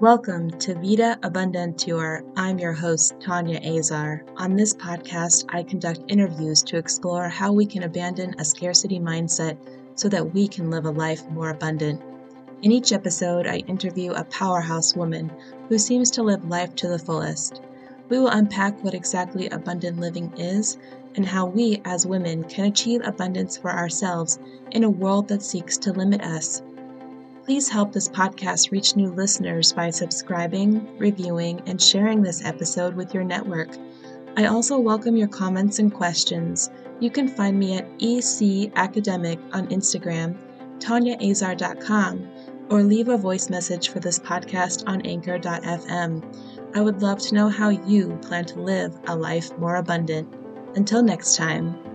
Welcome to Vida Abundantior. I'm your host, Tanya Azar. On this podcast, I conduct interviews to explore how we can abandon a scarcity mindset so that we can live a life more abundant. In each episode, I interview a powerhouse woman who seems to live life to the fullest. We will unpack what exactly abundant living is and how we as women can achieve abundance for ourselves in a world that seeks to limit us. Please help this podcast reach new listeners by subscribing, reviewing, and sharing this episode with your network. I also welcome your comments and questions. You can find me at EC Academic on Instagram, tanyaazar.com, or leave a voice message for this podcast on anchor.fm. I would love to know how you plan to live a life more abundant. Until next time.